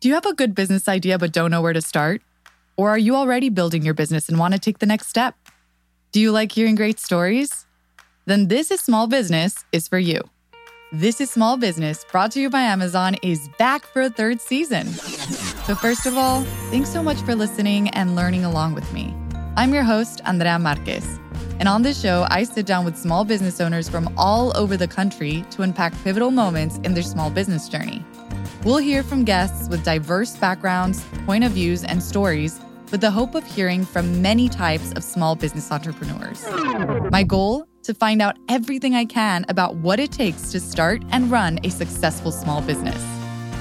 Do you have a good business idea but don't know where to start? Or are you already building your business and want to take the next step? Do you like hearing great stories? Then This is Small Business is for you. This is Small Business, brought to you by Amazon, is back for a third season. So, first of all, thanks so much for listening and learning along with me. I'm your host, Andrea Marquez. And on this show, I sit down with small business owners from all over the country to unpack pivotal moments in their small business journey. We'll hear from guests with diverse backgrounds, point of views, and stories with the hope of hearing from many types of small business entrepreneurs. My goal? To find out everything I can about what it takes to start and run a successful small business.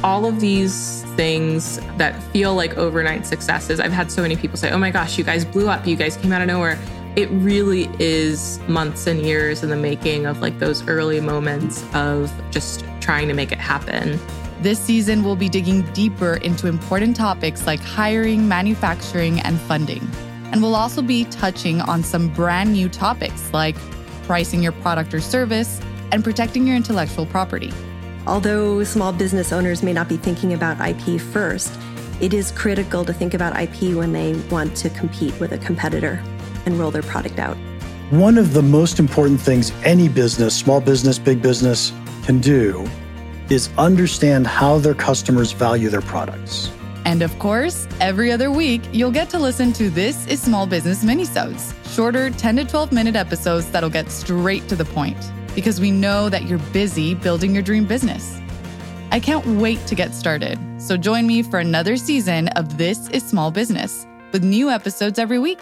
All of these things that feel like overnight successes, I've had so many people say, oh my gosh, you guys blew up, you guys came out of nowhere. It really is months and years in the making of like those early moments of just trying to make it happen. This season, we'll be digging deeper into important topics like hiring, manufacturing, and funding. And we'll also be touching on some brand new topics like pricing your product or service and protecting your intellectual property. Although small business owners may not be thinking about IP first, it is critical to think about IP when they want to compete with a competitor and roll their product out. One of the most important things any business, small business, big business, can do is understand how their customers value their products. And of course, every other week, you'll get to listen to This is Small Business Minisodes, shorter 10 to 12 minute episodes that'll get straight to the point, because we know that you're busy building your dream business. I can't wait to get started, so join me for another season of This is Small Business, with new episodes every week.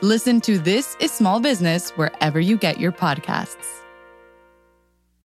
Listen to This is Small Business wherever you get your podcasts.